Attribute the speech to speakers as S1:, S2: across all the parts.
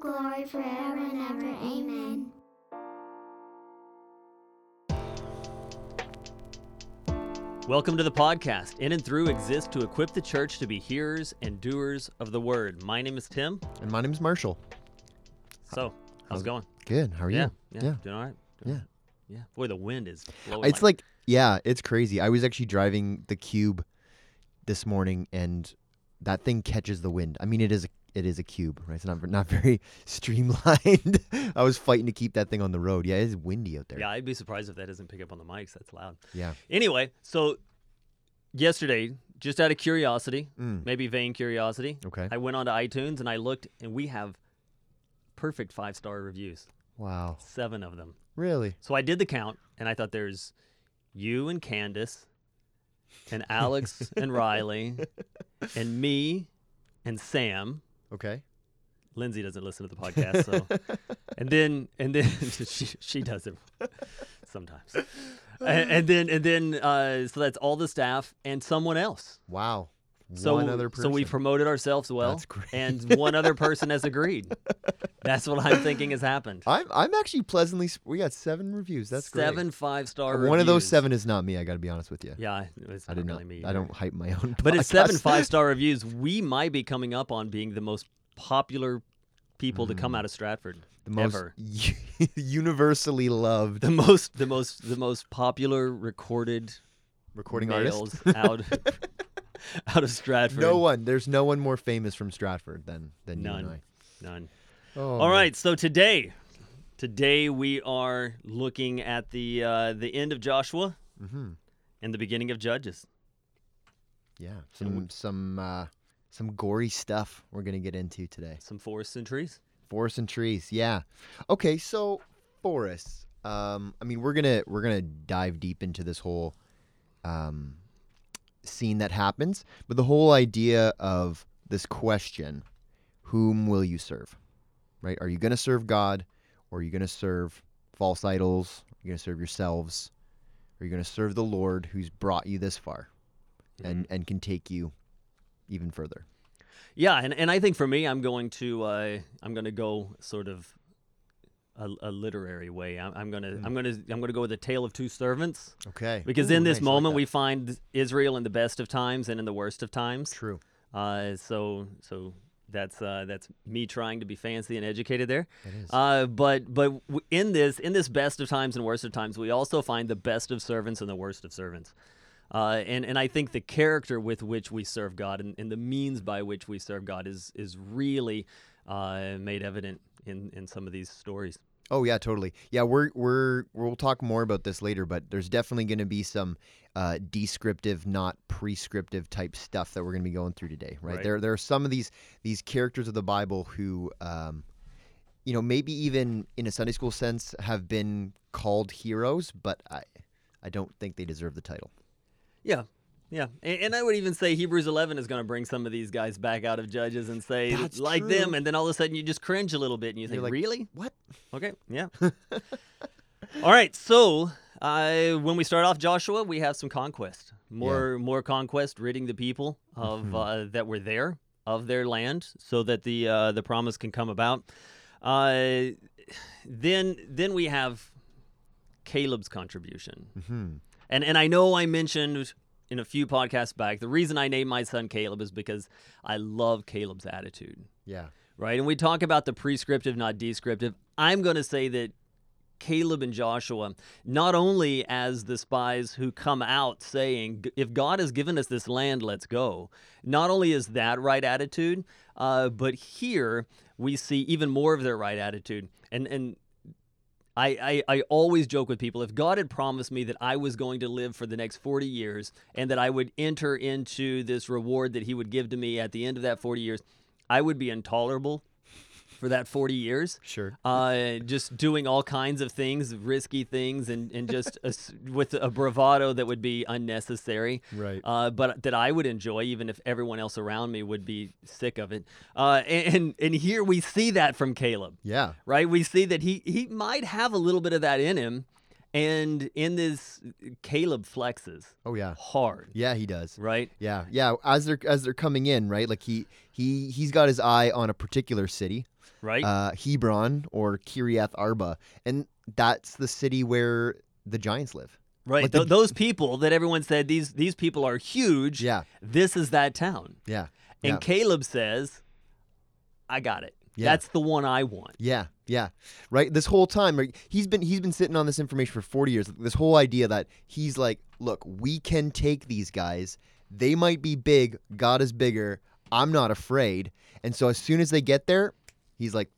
S1: glory forever and ever. Amen.
S2: Welcome to the podcast. In and Through exists to equip the church to be hearers and doers of the word. My name is Tim.
S3: And my name is Marshall.
S2: So, how's it going?
S3: Good. How are
S2: Yeah,
S3: you?
S2: yeah,
S3: Yeah.
S2: doing all right.
S3: Yeah.
S2: Doing- yeah. Boy, the wind is blowing.
S3: It's like, yeah, it's crazy. I was actually driving the cube this morning, and that thing catches the wind. I mean, it is a, it is a cube, right? It's not not very streamlined. I was fighting to keep that thing on the road. Yeah, it's windy out there.
S2: yeah, I'd be surprised if that doesn't pick up on the mics. That's loud.
S3: Yeah.
S2: Anyway, so yesterday, just out of curiosity,
S3: Mm.
S2: maybe vain curiosity,
S3: Okay.
S2: I went onto iTunes and I looked, and we have perfect five star reviews,
S3: Wow.
S2: seven of them.
S3: Really?
S2: So I did the count, and I thought there's you and Candace, and Alex and Riley, and me, and Sam.
S3: Okay.
S2: Lindsay doesn't listen to the podcast, so and then and then she she does it sometimes, and, and then and then uh, so that's all the staff and someone else.
S3: Wow.
S2: So
S3: One other person.
S2: so we promoted ourselves well,
S3: That's great.
S2: and one other person has agreed. That's what I'm thinking has happened.
S3: I'm I'm actually pleasantly. We got seven reviews. That's great.
S2: seven five star.
S3: One of those seven is not me. I got to be honest with you.
S2: Yeah, it's
S3: I
S2: not really
S3: not.
S2: me.
S3: I don't hype my own.
S2: But it's seven five star reviews. We might be coming up on being the most popular people to
S3: Mm.
S2: come out of Stratford
S3: the most
S2: ever.
S3: universally loved
S2: The most, the most, the most popular recorded
S3: recording artist.
S2: out out of Stratford.
S3: No one. There's no one more famous from Stratford than than you and
S2: None.
S3: I.
S2: none.
S3: Oh,
S2: All
S3: man.
S2: right, so today, today we are looking at the uh, the end of Joshua
S3: mm-hmm.
S2: and the beginning of Judges.
S3: Yeah. Some some uh, some gory stuff we're gonna get into today.
S2: Some forests and trees.
S3: Forests and trees. Yeah. Okay. So forests. Um. I mean, we're gonna we're gonna dive deep into this whole um scene that happens, but the whole idea of this question, whom will you serve? Right? Are you gonna serve God, or are you gonna serve false idols? Are you gonna serve yourselves? Are you gonna serve the Lord who's brought you this far, and and can take you even further?
S2: Yeah, and, and I think for me, I'm going to uh, I'm going to go sort of a, a literary way. I'm, I'm gonna
S3: Hmm.
S2: I'm gonna I'm gonna go with the tale of two servants
S3: Okay.
S2: because
S3: Ooh,
S2: in this
S3: nice, I like
S2: moment we find Israel in the best of times and in the worst of times.
S3: true.
S2: Uh, so so that's uh, that's me trying to be fancy and educated there.
S3: It is.
S2: Uh, but but in this in this best of times and worst of times, we also find the best of servants and the worst of servants. Uh, and and I think the character with which we serve God and, and the means by which we serve God is is really uh, made evident in in some of these stories.
S3: Oh yeah, totally. Yeah, we're we're we'll talk more about this later, but there's definitely going to be some uh, descriptive, not prescriptive type stuff that we're going to be going through today. Right?
S2: Right.
S3: There there are some of these these characters of the Bible who, um, you know, maybe even in a Sunday school sense have been called heroes, but I I don't think they deserve the title.
S2: Yeah. Yeah, and, and I would even say Hebrews 11 is going to bring some of these guys back out of Judges and say
S3: That's
S2: like them, and then all of a sudden you just cringe a little bit and you
S3: You're
S2: think,
S3: like,
S2: really?
S3: What?
S2: Okay, yeah. All right, so uh, when we start off Joshua, we have some conquest, more more conquest, ridding the people of
S3: Mm-hmm.
S2: uh, that were there of their land, so that the uh, the promise can come about. Uh, then then we have Caleb's contribution,
S3: Hmm.
S2: and and I know I mentioned in a few podcasts back the reason I named my son Caleb is because I love Caleb's attitude
S3: Yeah.
S2: right? And we talk about the prescriptive, not descriptive. I'm going to say that Caleb and Joshua, not only as the spies who come out saying, if God has given us this land, let's go, not only is that right attitude, uh, but here we see even more of their right attitude. And, and I, I, I always joke with people if God had promised me that I was going to live for the next 40 years and that I would enter into this reward that He would give to me at the end of that 40 years, I would be intolerable for that 40 years.
S3: Sure.
S2: Uh, just doing all kinds of things, risky things, and, and just a with a bravado that would be unnecessary.
S3: Right.
S2: Uh, but that I would enjoy, even if everyone else around me would be sick of it. Uh, and and here we see that from Caleb
S3: Yeah.
S2: right? We see that he he might have a little bit of that in him, and in this, Caleb flexes
S3: Oh yeah.
S2: hard,
S3: Yeah, he does.
S2: right?
S3: Yeah, yeah. As they're as they're coming in, right? Like he he he's got his eye on a particular city,
S2: right?
S3: uh, Hebron or Kiriath Arba, and that's the city where the giants live.
S2: right.
S3: like
S2: Th-
S3: the-
S2: those people that everyone said these these people are huge.
S3: Yeah,
S2: This is that town.
S3: yeah,
S2: And
S3: Yeah.
S2: Caleb says, "I got it.
S3: Yeah.
S2: That's the one I want."
S3: yeah, yeah. Right. This whole time, right, he's been he's been sitting on this information for forty years. This whole idea that he's like, look, we can take these guys. They might be big. God is bigger. I'm not afraid. And so as soon as they get there, he's like,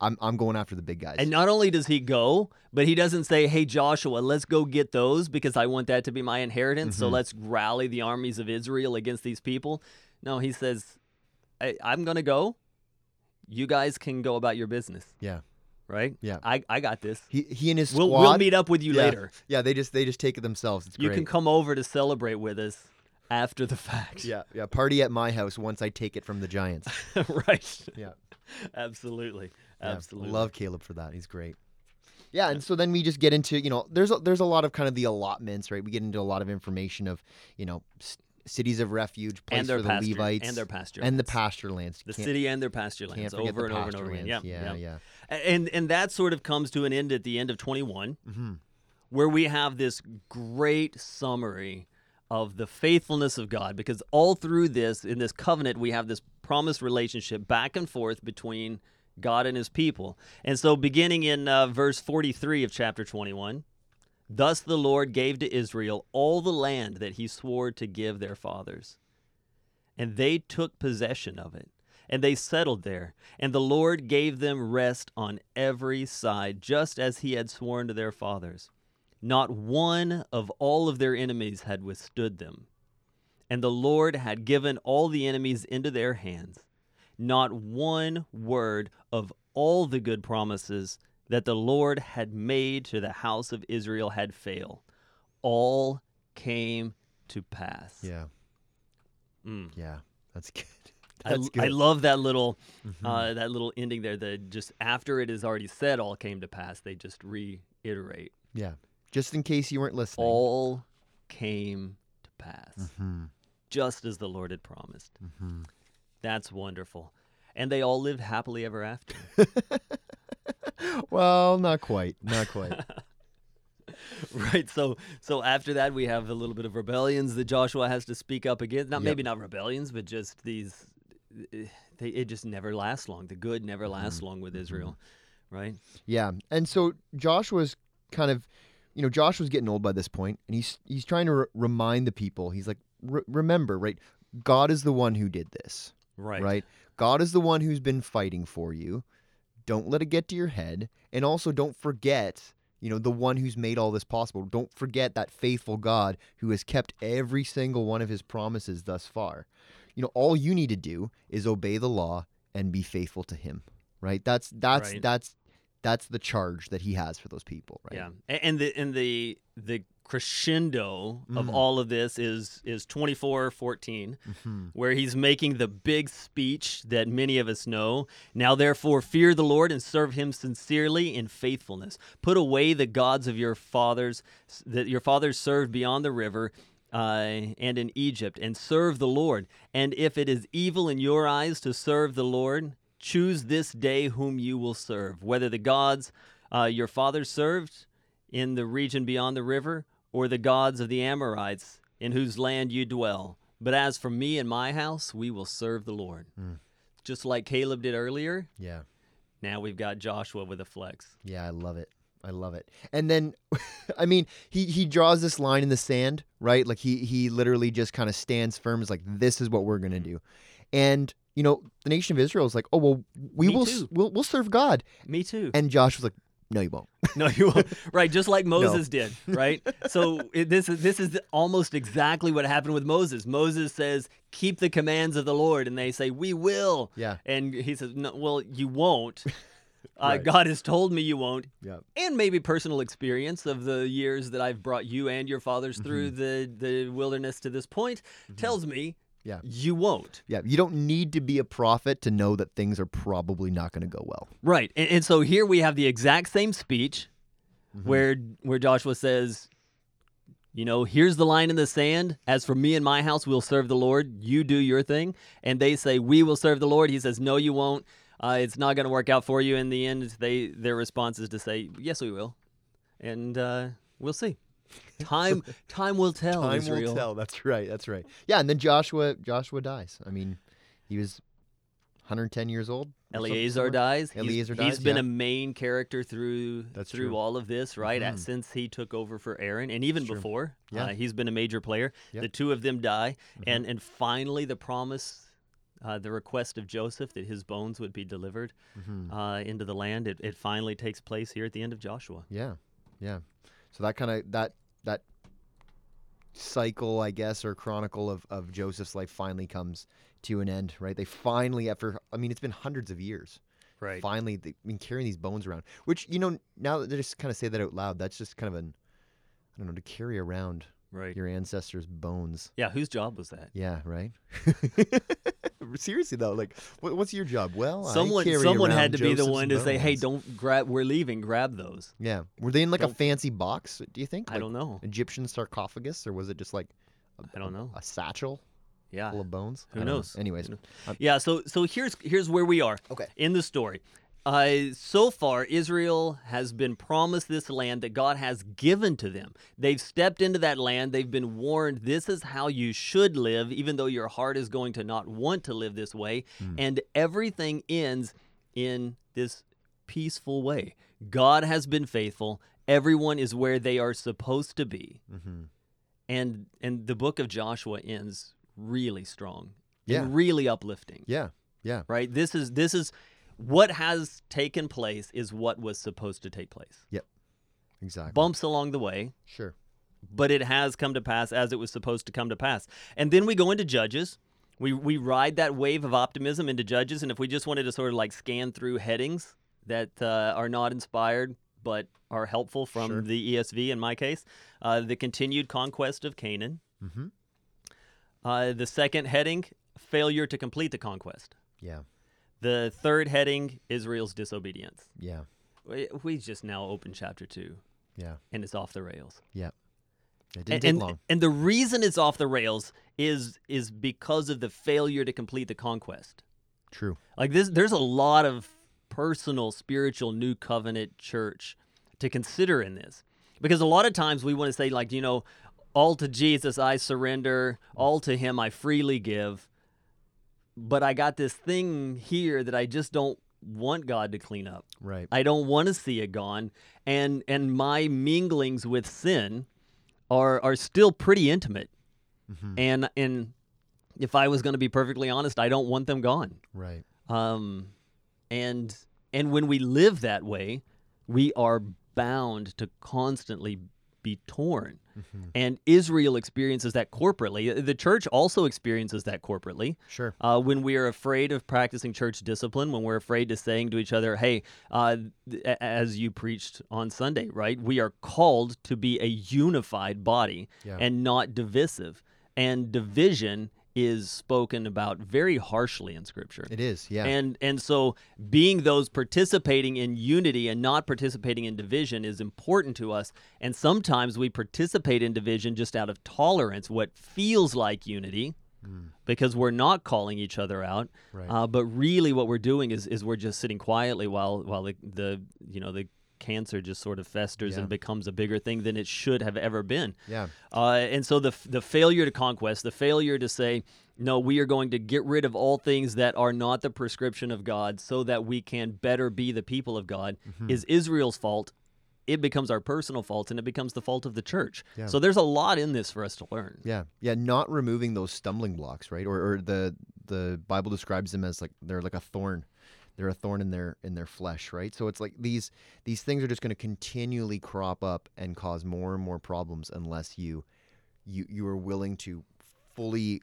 S3: I'm I'm going after the big guys.
S2: And not only does he go, but he doesn't say, "Hey Joshua, let's go get those because I want that to be my inheritance. So
S3: Mhm.
S2: let's rally the armies of Israel against these people." No, he says, I, "I'm going to go. You guys can go about your business."
S3: Yeah.
S2: Right?
S3: Yeah.
S2: I, I got this.
S3: he he and his
S2: We'll,
S3: squad.
S2: we'll meet up with you
S3: Yeah.
S2: later.
S3: Yeah, they just they just take it themselves. It's
S2: You
S3: great.
S2: can come over to celebrate with us after the fact.
S3: Yeah, yeah. Party at my house once I take it from the Giants.
S2: right.
S3: Yeah.
S2: Absolutely.
S3: Yeah,
S2: Absolutely.
S3: Love Caleb for that. He's great. Yeah, and so then we just get into you know there's a, there's a lot of kind of the allotments, right? We get into a lot of information of you know cities of refuge, place
S2: and their
S3: for the
S2: pasture
S3: Levites,
S2: and their pasture
S3: and the pasture lands.
S2: the
S3: Can't-
S2: city and their pasture lands over and over and over again. Yeah,
S3: yeah,
S2: yeah.
S3: yeah.
S2: And and that sort of comes to an end at the end of 21,
S3: hmm
S2: where we have this great summary of the faithfulness of God, because all through this in this covenant we have this promised relationship back and forth between God and His people. And so, beginning in uh, verse 43 of chapter 21. Thus the Lord gave to Israel all the land that he swore to give their fathers. And they took possession of it, and they settled there. And the Lord gave them rest on every side, just as he had sworn to their fathers. Not one of all of their enemies had withstood them. And the Lord had given all the enemies into their hands. Not one word of all the good promises that the Lord had made to the house of Israel had failed. All came to pass.
S3: Yeah,
S2: Mm.
S3: yeah. That's good.
S2: I,
S3: good.
S2: I love that little
S3: Mhm.
S2: uh, that little ending there. That just after it is already said, all came to pass. They just reiterate,
S3: yeah. Just in case you weren't listening.
S2: all came to pass,
S3: hmm
S2: just as the Lord had promised.
S3: hmm
S2: That's wonderful, and they all lived happily ever after.
S3: well, not quite. Not quite.
S2: right. So so after that, we have a little bit of rebellions that Joshua has to speak up against. Not
S3: Yep.
S2: maybe not rebellions, but just these. They, it just never lasts long. The good never lasts long with Israel, right?
S3: Yeah, and so Joshua's kind of, you know, Josh was getting old by this point, and he's he's trying to re- remind the people. He's like, "Re- remember, right? God is the one who did this,
S2: Right.
S3: right? God is the one who's been fighting for you. Don't let it get to your head, and also don't forget, you know, the one who's made all this possible. Don't forget that faithful God who has kept every single one of His promises thus far. You know, all you need to do is obey the law and be faithful to Him, right? That's that's
S2: Right.
S3: that's that's the charge that he has for those people, right?
S2: Yeah, and the and the the crescendo of
S3: Mhm.
S2: all of this is is twenty four fourteen,
S3: hmm
S2: where he's making the big speech that many of us know. Now, therefore, fear the Lord and serve Him sincerely in faithfulness. Put away the gods of your fathers that your fathers served beyond the river. Uh, and in Egypt, and serve the Lord. And if it is evil in your eyes to serve the Lord, choose this day whom you will serve, whether the gods uh, your fathers served in the region beyond the river, or the gods of the Amorites in whose land you dwell. But as for me and my house, we will serve the Lord.
S3: Mm.
S2: Just like Caleb did earlier,
S3: Yeah.
S2: now we've got Joshua with a flex.
S3: Yeah, I love it. I love it. And then I mean, he he draws this line in the sand, right? Like he he literally just kind of stands firm is like this is what we're going to do. And you know, the nation of Israel is like, "Oh, well, we
S2: Me
S3: will
S2: too.
S3: we'll we'll serve God."
S2: Me too.
S3: And Josh was like, "No, you won't."
S2: No, you won't. right, just like Moses did, right? So it, this is this is almost exactly what happened with Moses. Moses says, "Keep the commands of the Lord," and they say, "We will."
S3: Yeah.
S2: And he says, "No, well, you won't." Uh,
S3: Right.
S2: God has told me you won't,
S3: Yeah.
S2: and maybe personal experience of the years that I've brought you and your fathers through the the wilderness to this point tells me,
S3: Mm-hmm. Yeah.
S2: you won't.
S3: Yeah, you don't need to be a prophet to know that things are probably not going to go well.
S2: Right. And, and so here we have the exact same speech
S3: Mm-hmm.
S2: where where Joshua says, you know, here's the line in the sand. As for me and my house, we'll serve the Lord. You do your thing. And they say, we will serve the Lord. He says, no, you won't. uh, it's not going to work out for you in the end. They their response is to say, "Yes, we will," and uh, we'll see. Time time will tell.
S3: Time
S2: Israel.
S3: will tell. That's right. That's right. Yeah, and then Joshua Joshua dies. I mean, he was 110 years old.
S2: Eleazar dies.
S3: Eleazar
S2: He's
S3: dies, He's
S2: been
S3: yeah.
S2: a main character through
S3: That's
S2: through
S3: true.
S2: all of this, right?
S3: Mhm.
S2: since he took over for Aaron, and even before,
S3: Yeah.
S2: uh, he's been a major player.
S3: Yep.
S2: The two of them die,
S3: Mhm.
S2: and and finally the promise, uh, the request of Joseph that his bones would be delivered
S3: Mhm.
S2: uh, into the land. It, it finally takes place here at the end of Joshua.
S3: Yeah, yeah. So that kind of that that cycle, I guess, or chronicle of of Joseph's life finally comes to an end. Right? They finally, after I mean, it's been hundreds of years.
S2: Right.
S3: Finally, they, I mean, carrying these bones around, which you know, now that they just kind of say that out loud, that's just kind of an, I don't know, to carry around
S2: Right.
S3: your ancestors' bones.
S2: Yeah. Whose job was that?
S3: Yeah, right. Seriously though, like, what, what's your job? Well, I
S2: Someone someone had to be the
S3: Joseph's
S2: one to say, "Hey, don't grab. We're leaving. Grab those."
S3: Yeah, were they in like a
S2: Don't-
S3: fancy box? Do you think?
S2: I
S3: Like
S2: don't know.
S3: Egyptian sarcophagus, or was it just like? a-
S2: I don't know.
S3: A satchel
S2: Yeah.
S3: full of bones.
S2: Who
S3: I don't know.
S2: knows?
S3: Anyways,
S2: Who knows? Yeah, so so here's here's where we are.
S3: Okay.
S2: In the story. Uh, so far, Israel has been promised this land that God has given to them. They've stepped into that land. They've been warned this is how you should live, even though your heart is going to not want to live this way. And everything ends in this peaceful way. God has been faithful. Everyone is where they are supposed to be.
S3: hmm
S2: And and the book of Joshua ends really strong.
S3: Yeah.
S2: And really uplifting
S3: yeah, yeah,
S2: right this is this is what has taken place is what was supposed to take place Yep.
S3: exactly.
S2: bumps along the way
S3: Sure.
S2: but it has come to pass as it was supposed to come to pass and then we go into judges we we ride that wave of optimism into judges and if we just wanted to sort of like scan through headings that uh, are not inspired but are helpful from
S3: Sure.
S2: the esv in my case uh, the continued conquest of canaan
S3: Mm-hmm.
S2: uh, the second heading failure to complete the conquest
S3: Yeah,
S2: the third heading israel's disobedience
S3: yeah,
S2: We, we just now open chapter two,
S3: yeah,
S2: and it's off the rails.
S3: yeah. It didn't
S2: And,
S3: take
S2: and,
S3: long.
S2: and the reason it's off the rails is is because of the failure to complete the conquest.
S3: True.
S2: Like this, there's a lot of personal, spiritual, new covenant church to consider in this, because a lot of times we want to say like, you know, all to Jesus I surrender, all to Him I freely give. But I got this thing here that I just don't want God to clean up.
S3: Right.
S2: I don't want to see it gone, and and my minglings with sin are are still pretty intimate,
S3: Mhm.
S2: and and if I was going to be perfectly honest, I don't want them gone.
S3: Right.
S2: Um, and and when we live that way, we are bound to constantly be torn.
S3: Mhm.
S2: And Israel experiences that corporately. The church also experiences that corporately.
S3: Sure.
S2: Uh, when we are afraid of practicing church discipline, when we're afraid to saying to each other, hey, uh, th- as you preached on Sunday, right? We are called to be a unified body
S3: Yeah.
S2: and not divisive. And division is spoken about very harshly in Scripture.
S3: It is. Yeah.
S2: And and so being those participating in unity and not participating in division is important to us. And sometimes we participate in division just out of tolerance, what feels like unity,
S3: Mm.
S2: because we're not calling each other out.
S3: Right.
S2: Uh, but really, what we're doing is is we're just sitting quietly while while the, the you know the cancer just sort of festers
S3: Yeah.
S2: and becomes a bigger thing than it should have ever been.
S3: yeah.
S2: Uh, and so the the failure to conquest, the failure to say, no, we are going to get rid of all things that are not the prescription of God, so that we can better be the people of God,
S3: Mm-hmm.
S2: is Israel's fault. It becomes our personal fault, and it becomes the fault of the church.
S3: Yeah.
S2: So there's a lot in this for us to learn.
S3: Yeah, yeah, not removing those stumbling blocks, right? Or, or the the Bible describes them as like they're like a thorn. They're a thorn in their in their flesh, right? So it's like these these things are just going to continually crop up and cause more and more problems unless you you you are willing to fully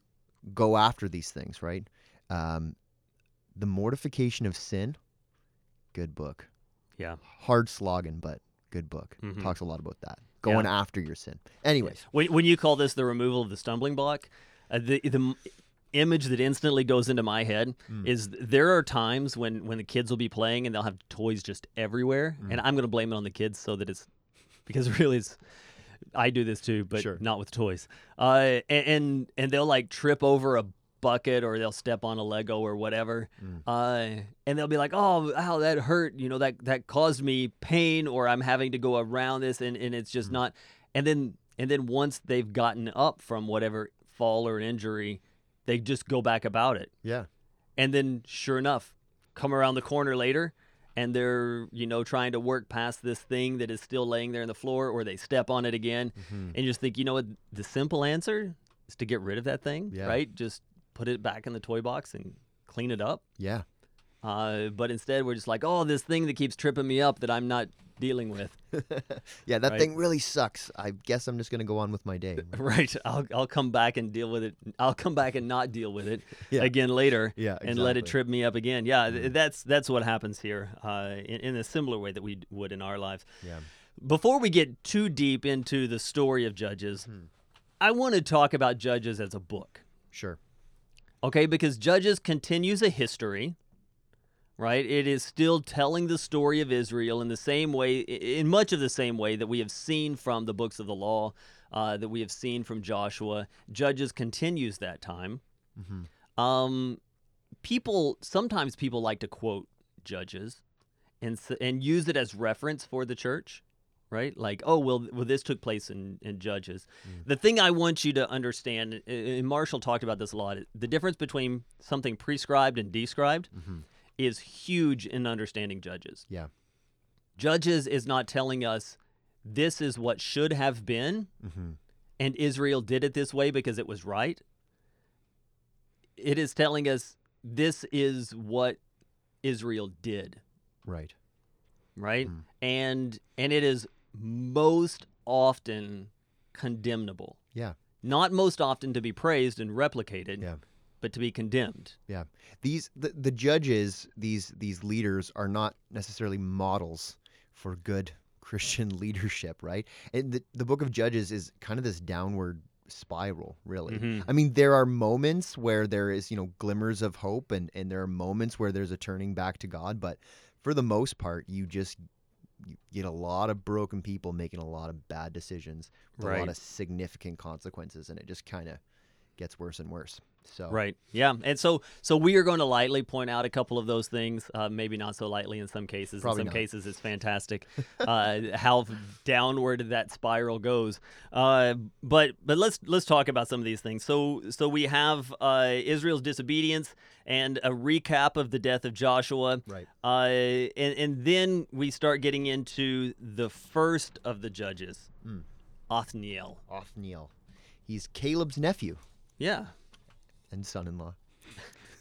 S3: go after these things, right? Um, the mortification of sin, good book.
S2: Yeah.
S3: Hard slogging, but good book.
S2: Mhm.
S3: Talks a lot about that. Going after your sin. Anyways,
S2: When, when you call this the removal of the stumbling block, uh, the the image that instantly goes into my head
S3: Mm.
S2: is there are times when when the kids will be playing and they'll have toys just everywhere,
S3: Mm.
S2: and I'm going to blame it on the kids so that it's because really it's I do this too, but
S3: Sure.
S2: not with toys. Uh, a- and and they'll like trip over a bucket or they'll step on a Lego or whatever,
S3: Mm.
S2: uh, and they'll be like, "Oh, ow, that hurt," you know, that that caused me pain, or I'm having to go around this, and, and it's
S3: Mm.
S2: just not. And then and then once they've gotten up from whatever fall or injury, they just go back about it,
S3: Yeah.
S2: and then sure enough, come around the corner later. And they're, you know, trying to work past this thing that is still laying there in the floor, or they step on it again,
S3: Mm-hmm.
S2: and just think, you know what? The simple answer is to get rid of that thing,
S3: Yeah.
S2: right? Just put it back in the toy box and clean it up.
S3: Yeah.
S2: Uh, but instead, we're just like, oh, this thing that keeps tripping me up that I'm not dealing with.
S3: Yeah, that
S2: Right.
S3: thing really sucks. I guess I'm just gonna go on with my day.
S2: right. I'll, I'll come back and deal with it. I'll come back and not deal with it
S3: Yeah.
S2: again later.
S3: Yeah,
S2: And let it trip me up again. Yeah, th- that's that's what happens here uh, in, in a similar way that we would in our lives.
S3: Yeah.
S2: Before we get too deep into the story of Judges,
S3: Hmm.
S2: I want to talk about Judges as a book.
S3: Sure.
S2: Okay, because Judges continues a history, right? It is still telling the story of Israel in the same way, in much of the same way that we have seen from the books of the law, uh, that we have seen from Joshua. Judges continues that time. Um, people sometimes people like to quote Judges and and use it as reference for the church. Right, like, oh well, well, this took place in, in Judges. The thing I want you to understand, and Marshall talked about this a lot, the difference between something prescribed and described is huge in understanding Judges.
S3: Yeah.
S2: Judges is not telling us this is what should have been,
S3: Mm-hmm.
S2: and Israel did it this way because it was right. It is telling us this is what Israel did,
S3: Right.
S2: right?
S3: Mm.
S2: And and it is most often condemnable.
S3: Yeah.
S2: Not most often to be praised and replicated,
S3: Yeah.
S2: But to be condemned.
S3: Yeah. These the, the judges, these these leaders are not necessarily models for good Christian leadership, right? And the the book of Judges is kind of this downward spiral, really.
S2: Mhm.
S3: I mean, there are moments where there is, you know, glimmers of hope and and there are moments where there's a turning back to God, but for the most part, you just you get a lot of broken people making a lot of bad decisions with a lot of significant consequences and it just kind of gets worse and worse. So
S2: Right. Yeah. And so so we are going to lightly point out a couple of those things. Uh, maybe not so lightly in some cases.
S3: Probably
S2: in some
S3: not.
S2: cases, it's fantastic uh, how downward that spiral goes. Uh, but but let's let's talk about some of these things. So so we have uh, Israel's disobedience and a recap of the death of Joshua.
S3: Right.
S2: Uh, and, and then we start getting into the first of the judges,
S3: Mm.
S2: Othniel.
S3: Othniel. He's Caleb's nephew
S2: Yeah,
S3: and son-in-law.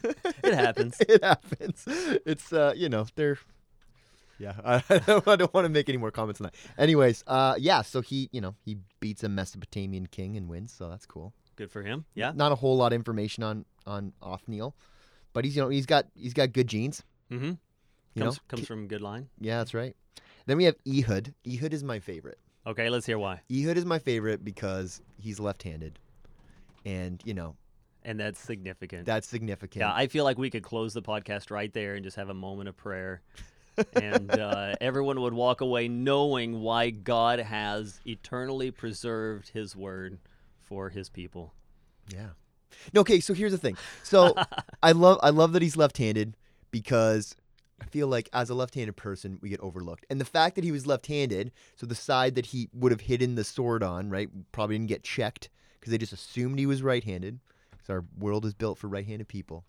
S2: it happens.
S3: it happens. It's uh, you know, they're yeah. I, I don't, don't want to make any more comments on that. Anyways, uh, yeah. So he, you know, he beats a Mesopotamian king and wins. So that's cool.
S2: Good for him. Yeah.
S3: Not a whole lot of information on on Othniel, but he's you know he's got he's got good genes.
S2: Mm-hmm.
S3: You
S2: Comes,
S3: know,
S2: comes from good line.
S3: yeah, that's right. Then we have Ehud. Ehud is my favorite.
S2: Okay, let's hear why.
S3: Ehud is my favorite because he's left-handed, and you know
S2: And that's significant.
S3: that's significant.
S2: yeah, I feel like we could close the podcast right there and just have a moment of prayer. and uh, everyone would walk away knowing why God has eternally preserved his word for his people.
S3: Yeah. No, okay, so here's the thing. So I love I love that he's left-handed because I feel like as a left-handed person we get overlooked. And the fact that he was left-handed, so the side that he would have hidden the sword on, right, probably didn't get checked because they just assumed he was right-handed because our world is built for right-handed people.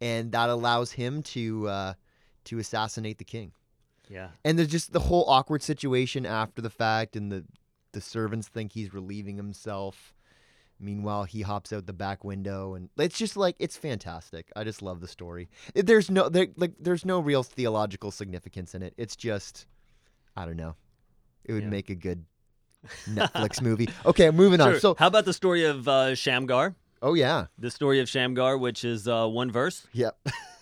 S3: And that allows him to uh, to assassinate the king.
S2: Yeah.
S3: And there's just the whole awkward situation after the fact, and the the servants think he's relieving himself. Meanwhile, he hops out the back window, and it's just like it's fantastic. I just love the story. There's no there, like there's no real theological significance in it. It's just I don't know. It would
S2: Yeah.
S3: make a good Netflix movie. Okay, moving
S2: Sure.
S3: on. So,
S2: how about the story of uh, Shamgar?
S3: oh yeah,
S2: The story of Shamgar, which is uh, one verse,
S3: yep,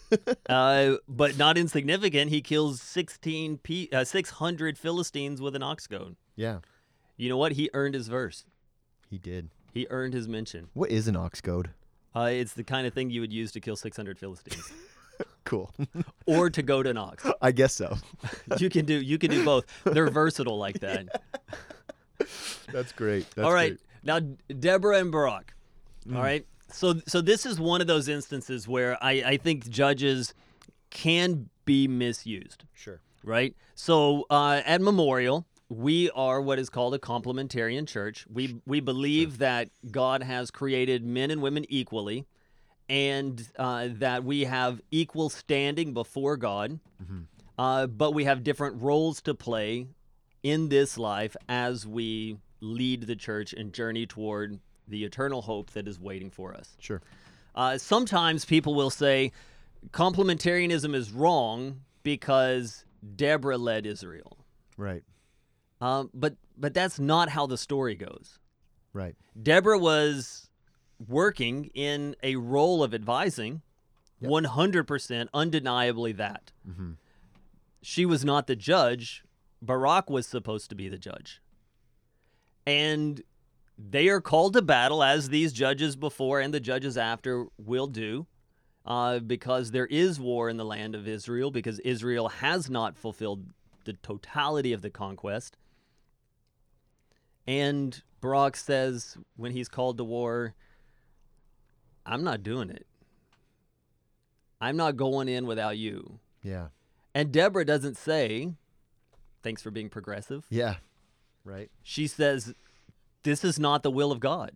S2: uh, but not insignificant. He kills 16 P- uh, 600 Philistines with an ox goad.
S3: yeah,
S2: You know what? He earned his verse.
S3: he did.
S2: He earned his mention.
S3: What is an ox goad?
S2: Uh, it's the kind of thing you would use to kill 600 Philistines,
S3: Cool.
S2: or to goad an ox.
S3: I guess so.
S2: You can do you can do both. They're versatile like that.
S3: That's great. That's
S2: all right,
S3: great.
S2: now Deborah and Barak.
S3: Mm.
S2: All right, So, so this is one of those instances where I, I think judges can be misused,
S3: Sure.
S2: right? So, uh, at Memorial, we are what is called a complementarian church. We we believe that God has created men and women equally, and uh, that we have equal standing before God, uh, but we have different roles to play in this life as we lead the church and journey toward the eternal hope that is waiting for us.
S3: Sure.
S2: Uh, sometimes people will say complementarianism is wrong because Deborah led Israel.
S3: Right.
S2: Um, but but that's not how the story goes.
S3: Right.
S2: Deborah was working in a role of advising,
S3: Yep.
S2: 100% undeniably that.
S3: Mhm.
S2: She was not the judge. Barak was supposed to be the judge. And they are called to battle, as these judges before and the judges after will do, uh, because there is war in the land of Israel, because Israel has not fulfilled the totality of the conquest. And Barak says, when he's called to war, I'm not doing it. I'm not going in without you.
S3: Yeah.
S2: And Deborah doesn't say, thanks for being progressive.
S3: Yeah. Right.
S2: She says, this is not the will of God.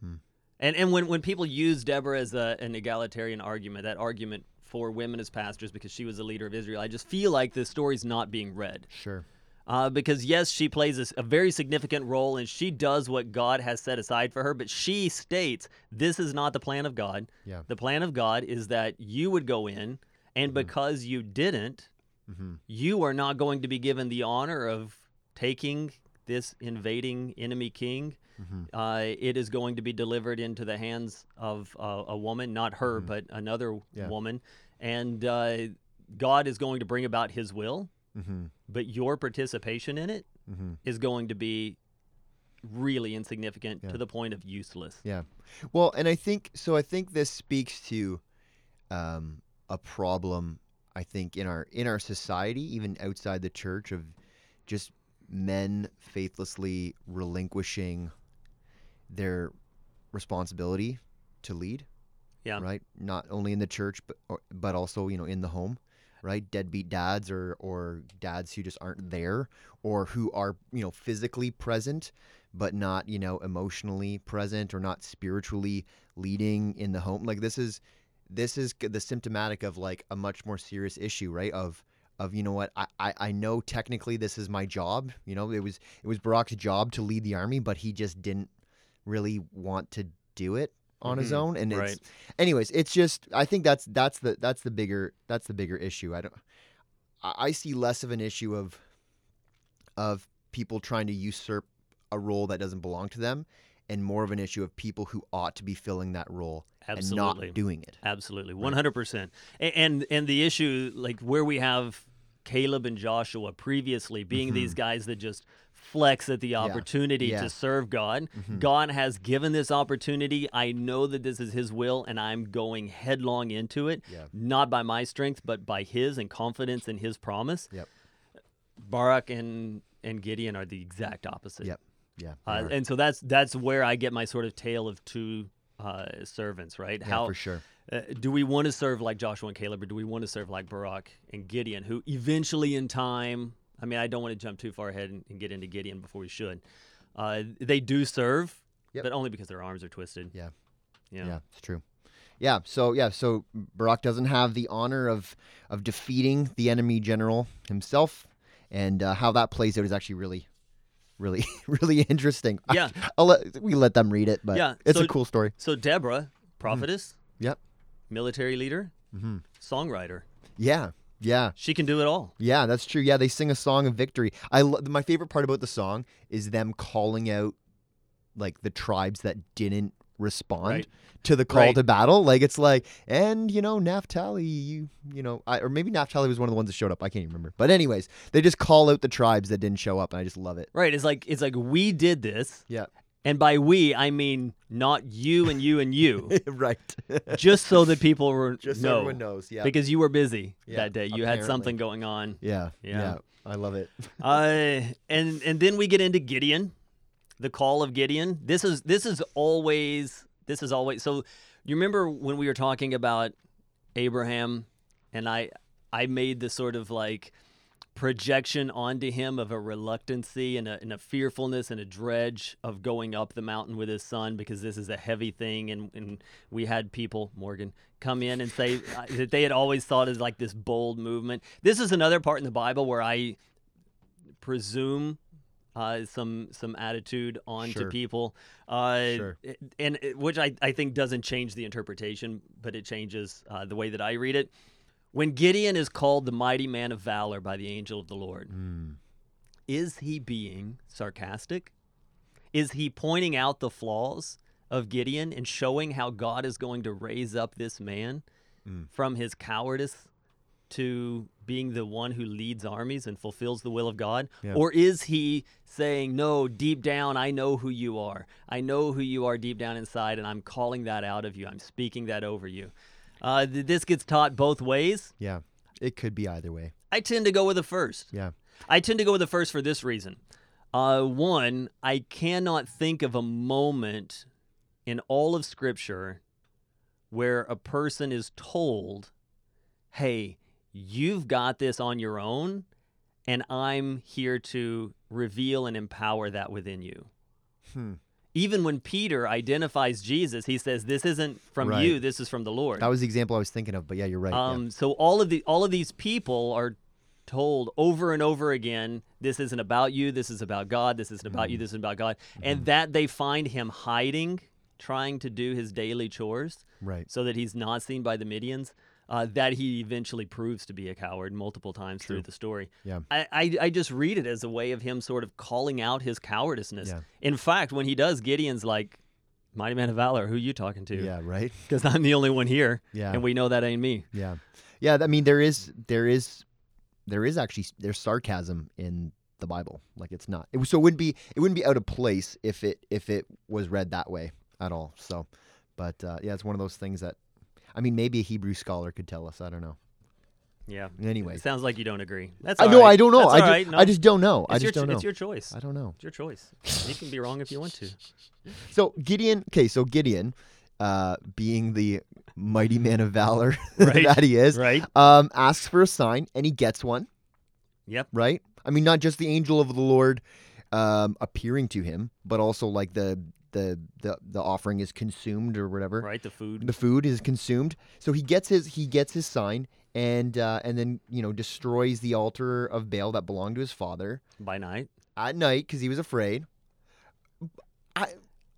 S3: Hmm.
S2: And and when, when people use Deborah as a, an egalitarian argument, that argument for women as pastors because she was a leader of Israel, I just feel like the story's not being read.
S3: Sure.
S2: Uh, because yes, she plays a very significant role and she does what God has set aside for her. But she states this is not the plan of God.
S3: Yeah.
S2: The plan of God is that you would go in, and because you didn't,
S3: Mm-hmm.
S2: you are not going to be given the honor of taking this invading enemy king.
S3: Mm-hmm.
S2: Uh, it is going to be delivered into the hands of uh, a woman, not her, but another
S3: Mm-hmm. Yeah.
S2: woman. And uh, God is going to bring about his will,
S3: Mm-hmm.
S2: but your participation in it is
S3: Mm-hmm.
S2: going to be really insignificant
S3: Yeah.
S2: to the point of useless.
S3: Yeah. Well, and I think so. I think this speaks to um, a problem. I think in our in our society, even outside the church, of just men faithlessly relinquishing their responsibility to lead.
S2: Yeah.
S3: Right. Not only in the church, but or, but also you know in the home. Right. Deadbeat dads or or dads who just aren't there or who are you know physically present but not you know emotionally present or not spiritually leading in the home like this is this is the symptomatic of like a much more serious issue right? Of of you know what I, I i know technically this is my job you know? It was it was Barak's job to lead the army but he just didn't really want to do it on his
S2: Mhm,
S3: own and
S2: right.
S3: it's anyways it's just i think that's that's the that's the bigger that's the bigger issue. I don't i, I see less of an issue of of people trying to usurp a role that doesn't belong to them and more of an issue of people who ought to be filling that role
S2: Absolutely.
S3: and not doing it
S2: Absolutely, one hundred percent. And and the issue, like where we have Caleb and Joshua previously being these guys that just flex at the opportunity
S3: Mm-hmm. Yeah.
S2: to serve God.
S3: Mhm.
S2: God has given this opportunity. I know that this is His will, and I'm going headlong into it.
S3: Yeah.
S2: Not by my strength, but by His and confidence in His promise.
S3: Yep.
S2: Barak and and Gideon are the exact opposite.
S3: Yep. Yeah
S2: Uh, and so that's that's where I get my sort of tale of two uh, servants, right?
S3: yeah,
S2: How
S3: for sure
S2: uh, do we want to serve like Joshua and Caleb, or do we want to serve like Barak and Gideon, who eventually in time, I mean, I don't want to jump too far ahead and, and get into Gideon before we should. Uh, they do serve,
S3: Yep.
S2: but only because their arms are twisted.
S3: Yeah.
S2: Yeah.
S3: Yeah, it's true. Yeah, so yeah, so Barak doesn't have the honor of of defeating the enemy general himself, and uh, how that plays out is actually really, really, really interesting.
S2: Yeah.
S3: I'll let we let them read it, but
S2: Yeah,
S3: it's
S2: so-
S3: a cool story.
S2: So Deborah, prophetess,
S3: Yep.
S2: military leader,
S3: Mm-hmm.
S2: songwriter.
S3: Yeah, yeah,
S2: She can do it all.
S3: yeah. That's true. Yeah, they sing a song of victory. I lo- my favorite part about the song is them calling out like the tribes that didn't respond
S2: Right.
S3: to the call
S2: Right.
S3: to battle. Like it's like, and you know, Naphtali, you you know, I, or maybe Naphtali was one of the ones that showed up. I can't even remember. But anyways, they just call out the tribes that didn't show up, and I just love it.
S2: Right. It's like it's like we did this,
S3: Yeah,
S2: and by we I mean not you and you and you,
S3: right.
S2: just so that people were
S3: just so
S2: know,
S3: everyone knows. Yeah,
S2: because you were busy
S3: Yeah,
S2: that day. You had something going on.
S3: yeah,
S2: Yeah.
S3: yeah, I love it.
S2: uh, and and then we get into Gideon, the call of Gideon. This is this is always This is always so. You remember when we were talking about Abraham, and I I made this sort of like projection onto him of a reluctancy and a, and a fearfulness and a dredge of going up the mountain with his son because this is a heavy thing and, and we had people morgan come in and say uh, that they had always thought as like this bold movement this is another part in the bible where i presume uh, some some attitude onto
S3: Sure.
S2: people, uh,
S3: Sure.
S2: and which I, I think doesn't change the interpretation, but it changes uh, the way that I read it. When Gideon is called the mighty man of valor by the angel of the Lord,
S3: Mm.
S2: is he being sarcastic? Is he pointing out the flaws of Gideon and showing how God is going to raise up this man
S3: Mm.
S2: from his cowardice to being the one who leads armies and fulfills the will of God?
S3: Yeah.
S2: Or is he saying, No, deep down, I know who you are. I know who you are deep down inside, and I'm calling that out of you. I'm speaking that over you. Uh, th- this gets taught both ways.
S3: Yeah. It could be either way.
S2: I tend to go with the first.
S3: Yeah.
S2: I tend to go with the first for this reason. Uh, one, I cannot think of a moment in all of Scripture where a person is told, hey, you've got this on your own, and I'm here to reveal and empower that within you.
S3: Hmm.
S2: Even when Peter identifies Jesus, he says, This isn't from
S3: Right.
S2: you, this is from the Lord.
S3: That was the example I was thinking of, but yeah, you're right. yeah.
S2: Um, So all of the all of these people are told over and over again, this isn't about you, this is about God, this isn't about you, this is about God, and that they find him hiding, trying to do his daily chores,
S3: Right.
S2: so that he's not seen by the Midians. Uh, that he eventually proves to be a coward multiple times through the story.
S3: Yeah.
S2: I, I, I just read it as a way of him sort of calling out his cowardiceness.
S3: Yeah.
S2: In fact, when he does, Gideon's like, "Mighty man of valor, who are you talking to?"
S3: Yeah, right?
S2: because I'm the only one here,
S3: Yeah.
S2: and we know that ain't me.
S3: Yeah. Yeah, I mean there is there is there is actually there's sarcasm in the Bible. Like it's not. It, so it wouldn't be it wouldn't be out of place if it if it was read that way at all. So but uh, yeah, it's one of those things that I mean maybe a Hebrew scholar could tell us. I don't know.
S2: Yeah.
S3: Anyway.
S2: It sounds like you don't agree. That's
S3: I
S2: all right.
S3: I don't know. I,
S2: No,
S3: I just don't know. I
S2: it's your,
S3: just don't know.
S2: It's your choice.
S3: I don't know.
S2: It's your choice. you can be wrong if you want to.
S3: So Gideon, okay, so Gideon uh being the mighty man of valor
S2: Right.
S3: that he is,
S2: Right?
S3: um asks for a sign and he gets one.
S2: Yep.
S3: right? I mean, not just the angel of the Lord um, appearing to him, but also like the the the the offering is consumed or whatever.
S2: Right. The food.
S3: The food is consumed. So he gets his he gets his sign and uh, and then you know destroys the altar of Baal that belonged to his father
S2: by night.
S3: at night because he was afraid. I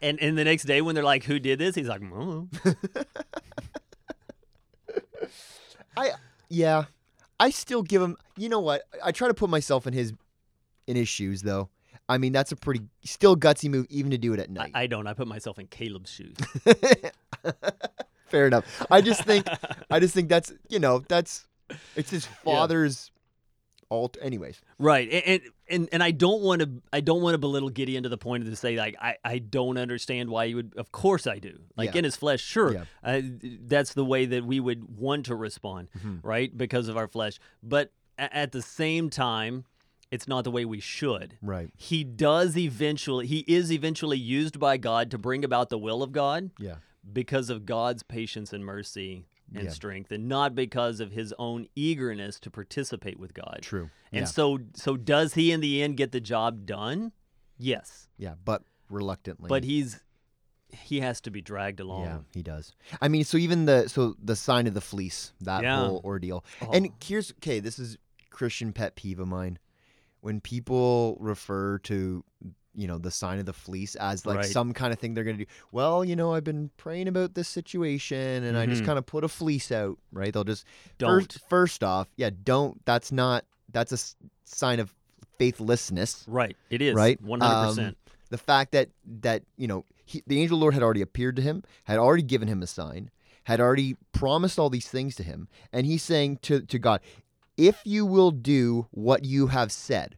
S2: And and the next day when they're like, "Who did this?" He's like, "Oh,
S3: I yeah, I still give him. You know what? I try to put myself in his in his shoes though. I mean, that's a pretty still gutsy move even to do it at night.
S2: I, I don't. I put myself in Caleb's shoes.
S3: Fair enough. I just think I just think that's you know that's it's his father's alt. Anyways,
S2: right. And, and and I don't want to. I don't want to belittle Gideon to the point of to say like I I don't understand why you would. Of course I do. Like
S3: Yeah.
S2: in his flesh, sure.
S3: Yeah.
S2: Uh, that's the way that we would want to respond,
S3: Mhm.
S2: right? Because of our flesh. But a- at the same time, it's not the way we should.
S3: right?
S2: he does eventually he is eventually used by God to bring about the will of God
S3: Yeah,
S2: because of God's patience and mercy and
S3: Yeah.
S2: strength and not because of his own eagerness to participate with God.
S3: true.
S2: And
S3: yeah,
S2: so so does he in the end get the job done? Yes.
S3: yeah, but reluctantly.
S2: But he's he has to be dragged along.
S3: yeah, he does. I mean, so even the so the sign of the fleece, that
S2: Yeah.
S3: whole ordeal. Oh. And
S2: Oh.
S3: here's okay. This is Christian pet peeve of mine. When people refer to you know the sign of the fleece as like
S2: Right.
S3: some kind of thing they're gonna do. Well, you know, I've been praying about this situation, and I just
S2: Mhm.
S3: kind of put a fleece out. Right? They'll just
S2: Don't.
S3: First, first off, yeah, don't. That's not. That's a sign of faithlessness.
S2: Right. It is.
S3: Right?
S2: 100%.
S3: Um, The fact that that you know he, the angel Lord had already appeared to him, had already given him a sign, had already promised all these things to him, and he's saying to to God, "If you will do what you have said."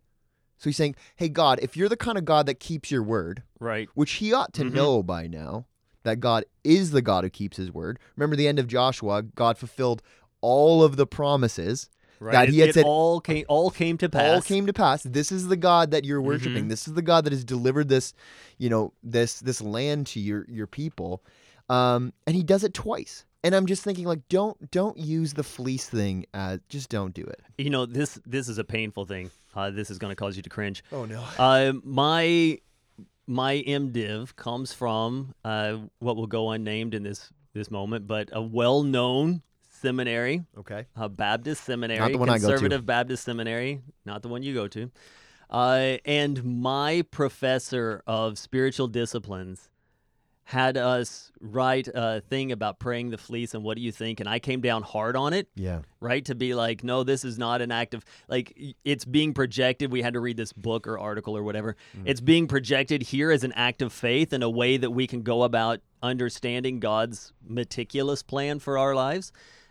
S3: So he's saying, "Hey God, if you're the kind of God that keeps your word,
S2: right.
S3: which he ought to
S2: Mhm.
S3: know by now that God is the God who keeps his word. Remember the end of Joshua, God fulfilled all of the promises.
S2: Right.
S3: that
S2: it,
S3: he had said-
S2: all came all came to pass.
S3: All came to pass. This is the God that you're worshiping.
S2: Mhm.
S3: This is the God that has delivered this, you know, this this land to your your people. Um, and he does it twice. And I'm just thinking, like, don't don't use the fleece thing. Uh, just don't do it.
S2: You know, this this is a painful thing. Uh, this is going to cause you to cringe.
S3: Oh no.
S2: Uh, my my MDiv comes from uh, what will go unnamed in this this moment, but a well-known seminary,
S3: Okay.
S2: a Baptist seminary, Not
S3: the one I go to.
S2: conservative Baptist seminary, not the one you go to. Uh, and my professor of spiritual disciplines had us write a thing about praying the fleece and what do you think? And I came down hard on it
S3: Yeah.
S2: right? To be like, no, this is not an act of like it's being projected. We had to read this book or article or whatever. Mm. It's being projected here as an act of faith and a way that we can go about understanding God's meticulous plan for our lives.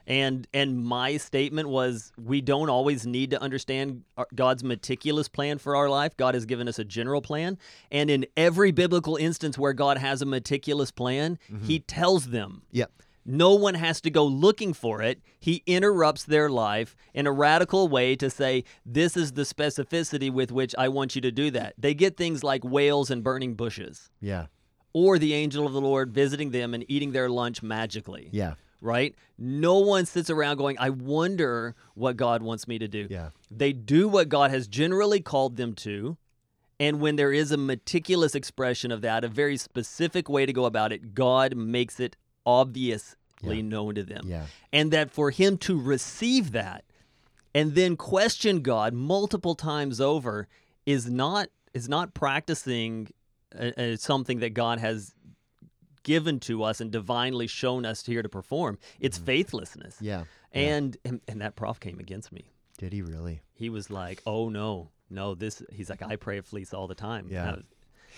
S2: And and my statement was we don't always need to understand uh, God's meticulous plan for our life. God has given us a general plan, and in every biblical instance where God has a meticulous plan, mm-hmm. he tells them
S3: Yep.
S2: no one has to go looking for it. He interrupts their life in a radical way to say, This is the specificity with which I want you to do that. They get things like whales and burning bushes,
S3: Yeah.
S2: or the angel of the Lord visiting them and eating their lunch magically,
S3: Yeah.
S2: Right? No one sits around going, I wonder what God wants me to do.
S3: Yeah.
S2: They do what God has generally called them to. And when there is a meticulous expression of that, a very specific way to go about it, God makes it obviously
S3: Yeah.
S2: known to them.
S3: Yeah.
S2: And that for him to receive that and then question God multiple times over is not is not practicing uh uh something that God has given to us and divinely shown us here to perform. It's faithlessness.
S3: Mm-hmm. Yeah.
S2: And, and and that prof came against me
S3: Did he really?
S2: he was like, "Oh no, no, this." He's like, "I pray a fleece all the time."
S3: Yeah.
S2: and I was,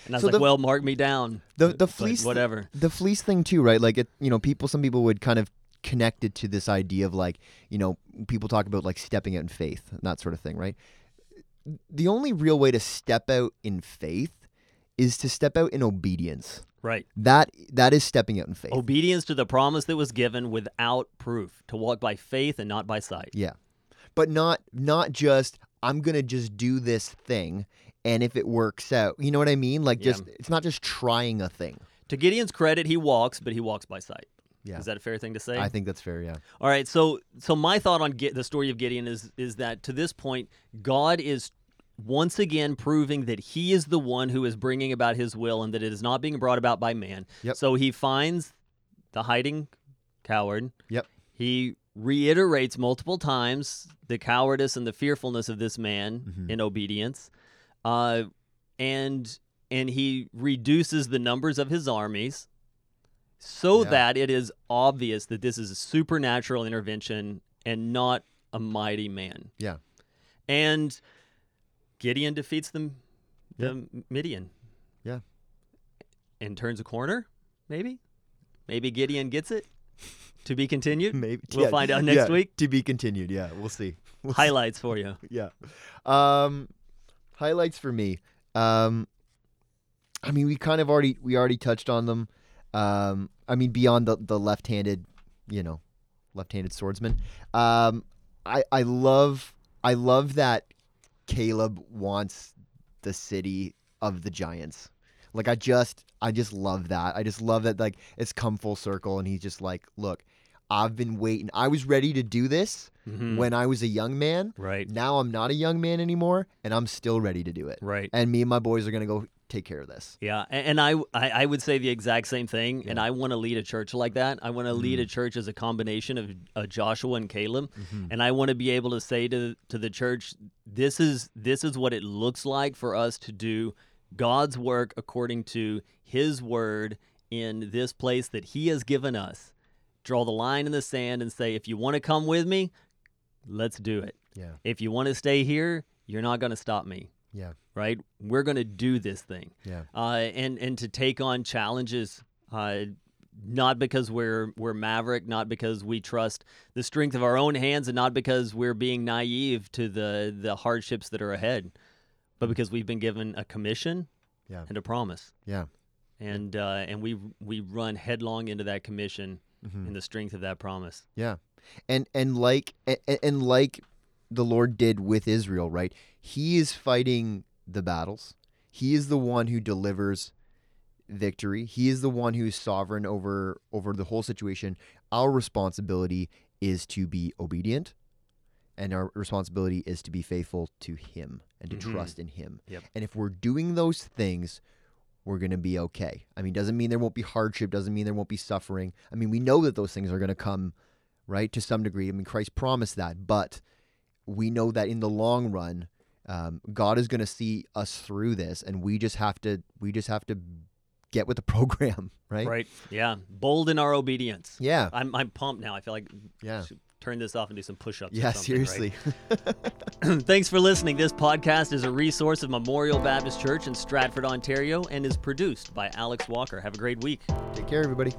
S2: and I was
S3: So
S2: like,
S3: the-
S2: "Well, mark me down."
S3: The the fleece
S2: whatever.
S3: the fleece thing too, right? Like it, you know, people some people would kind of connect it to this idea of like, you know, people talk about like stepping out in faith and that sort of thing, right? The only real way to step out in faith is to step out in obedience.
S2: Right.
S3: That that is stepping out in faith.
S2: Obedience to the promise that was given without proof, to walk by faith and not by sight.
S3: Yeah. But not not just I'm going to just do this thing and if it works out. You know what I mean? Like
S2: Yeah.
S3: just it's not just trying a thing.
S2: To Gideon's credit, he walks, but he walks by sight.
S3: Yeah.
S2: Is that a fair thing to say?
S3: I think that's fair, yeah.
S2: All right, so so my thought on the story of Gideon is is that to this point, God is once again proving that He is the one who is bringing about His will, and that it is not being brought about by man.
S3: Yep.
S2: So He finds the hiding coward.
S3: Yep.
S2: He reiterates multiple times the cowardice and the fearfulness of this man
S3: Mhm.
S2: in obedience, uh, and and he reduces the numbers of his armies so
S3: Yeah.
S2: that it is obvious that this is a supernatural intervention and not a mighty man.
S3: Yeah.
S2: And Gideon defeats the, the Midian.
S3: Yeah.
S2: And turns a corner, maybe? Maybe Gideon gets it. To be continued.
S3: Maybe
S2: We'll
S3: yeah,
S2: find out next
S3: yeah,
S2: week.
S3: To be continued. Yeah, we'll see. We'll see.
S2: Highlights for you.
S3: Yeah. Um, highlights for me. Um, I mean, we kind of already we already touched on them. Um, I mean, beyond the the left-handed, you know, left-handed swordsman. Um, I I love I love that Caleb wants the city of the giants. Like I just I just love that. I just love that like it's come full circle and he's just like, look, I've been waiting. I was ready to do this
S2: Mhm.
S3: when I was a young man.
S2: Right.
S3: Now I'm not a young man anymore, and I'm still ready to do it.
S2: Right.
S3: And me and my boys are gonna go take care of this.
S2: Yeah, a- and I, I I would say the exact same thing, and I want to lead a church like that. I want to lead
S3: Mhm.
S2: a church as a combination of uh, Joshua and Caleb,
S3: Mhm.
S2: and I want to be able to say to to the church, this is this is what it looks like for us to do God's work according to His word in this place that He has given us. Draw the line in the sand and say, if you want to come with me, let's do it.
S3: Yeah.
S2: If you want to stay here, you're not going to stop me.
S3: Yeah.
S2: Right? We're going to do this thing
S3: Yeah.
S2: uh, and and to take on challenges, uh, not because we're we're maverick, not because we trust the strength of our own hands, and not because we're being naive to the the hardships that are ahead, but because we've been given a commission
S3: Yeah.
S2: and a promise,
S3: Yeah.
S2: and uh, and we we run headlong into that commission
S3: Mhm.
S2: in the strength of that promise.
S3: Yeah. And and like and, and like the Lord did with Israel, right? He is fighting the battles. He is the one who delivers victory. He is the one who is sovereign over over the whole situation. Our responsibility is to be obedient, and our responsibility is to be faithful to Him and to
S2: Mhm.
S3: trust in Him.
S2: Yep.
S3: And if we're doing those things, we're going to be okay. I mean, doesn't mean there won't be hardship, doesn't mean there won't be suffering. I mean, we know that those things are going to come, right, to some degree. I mean, Christ promised that, but we know that in the long run, um, God is going to see us through this, and we just have to, we just have to get with the program, right?
S2: Right. Yeah. Bold in our obedience.
S3: Yeah,
S2: I'm, I'm pumped now. I feel like
S3: yeah,
S2: turn this off and do some push-ups.
S3: yeah.
S2: something, right?
S3: Seriously.
S2: Thanks for listening. This podcast is a resource of Memorial Baptist Church in Stratford, Ontario, and is produced by Alex Walker. Have a great week.
S3: Take care, everybody.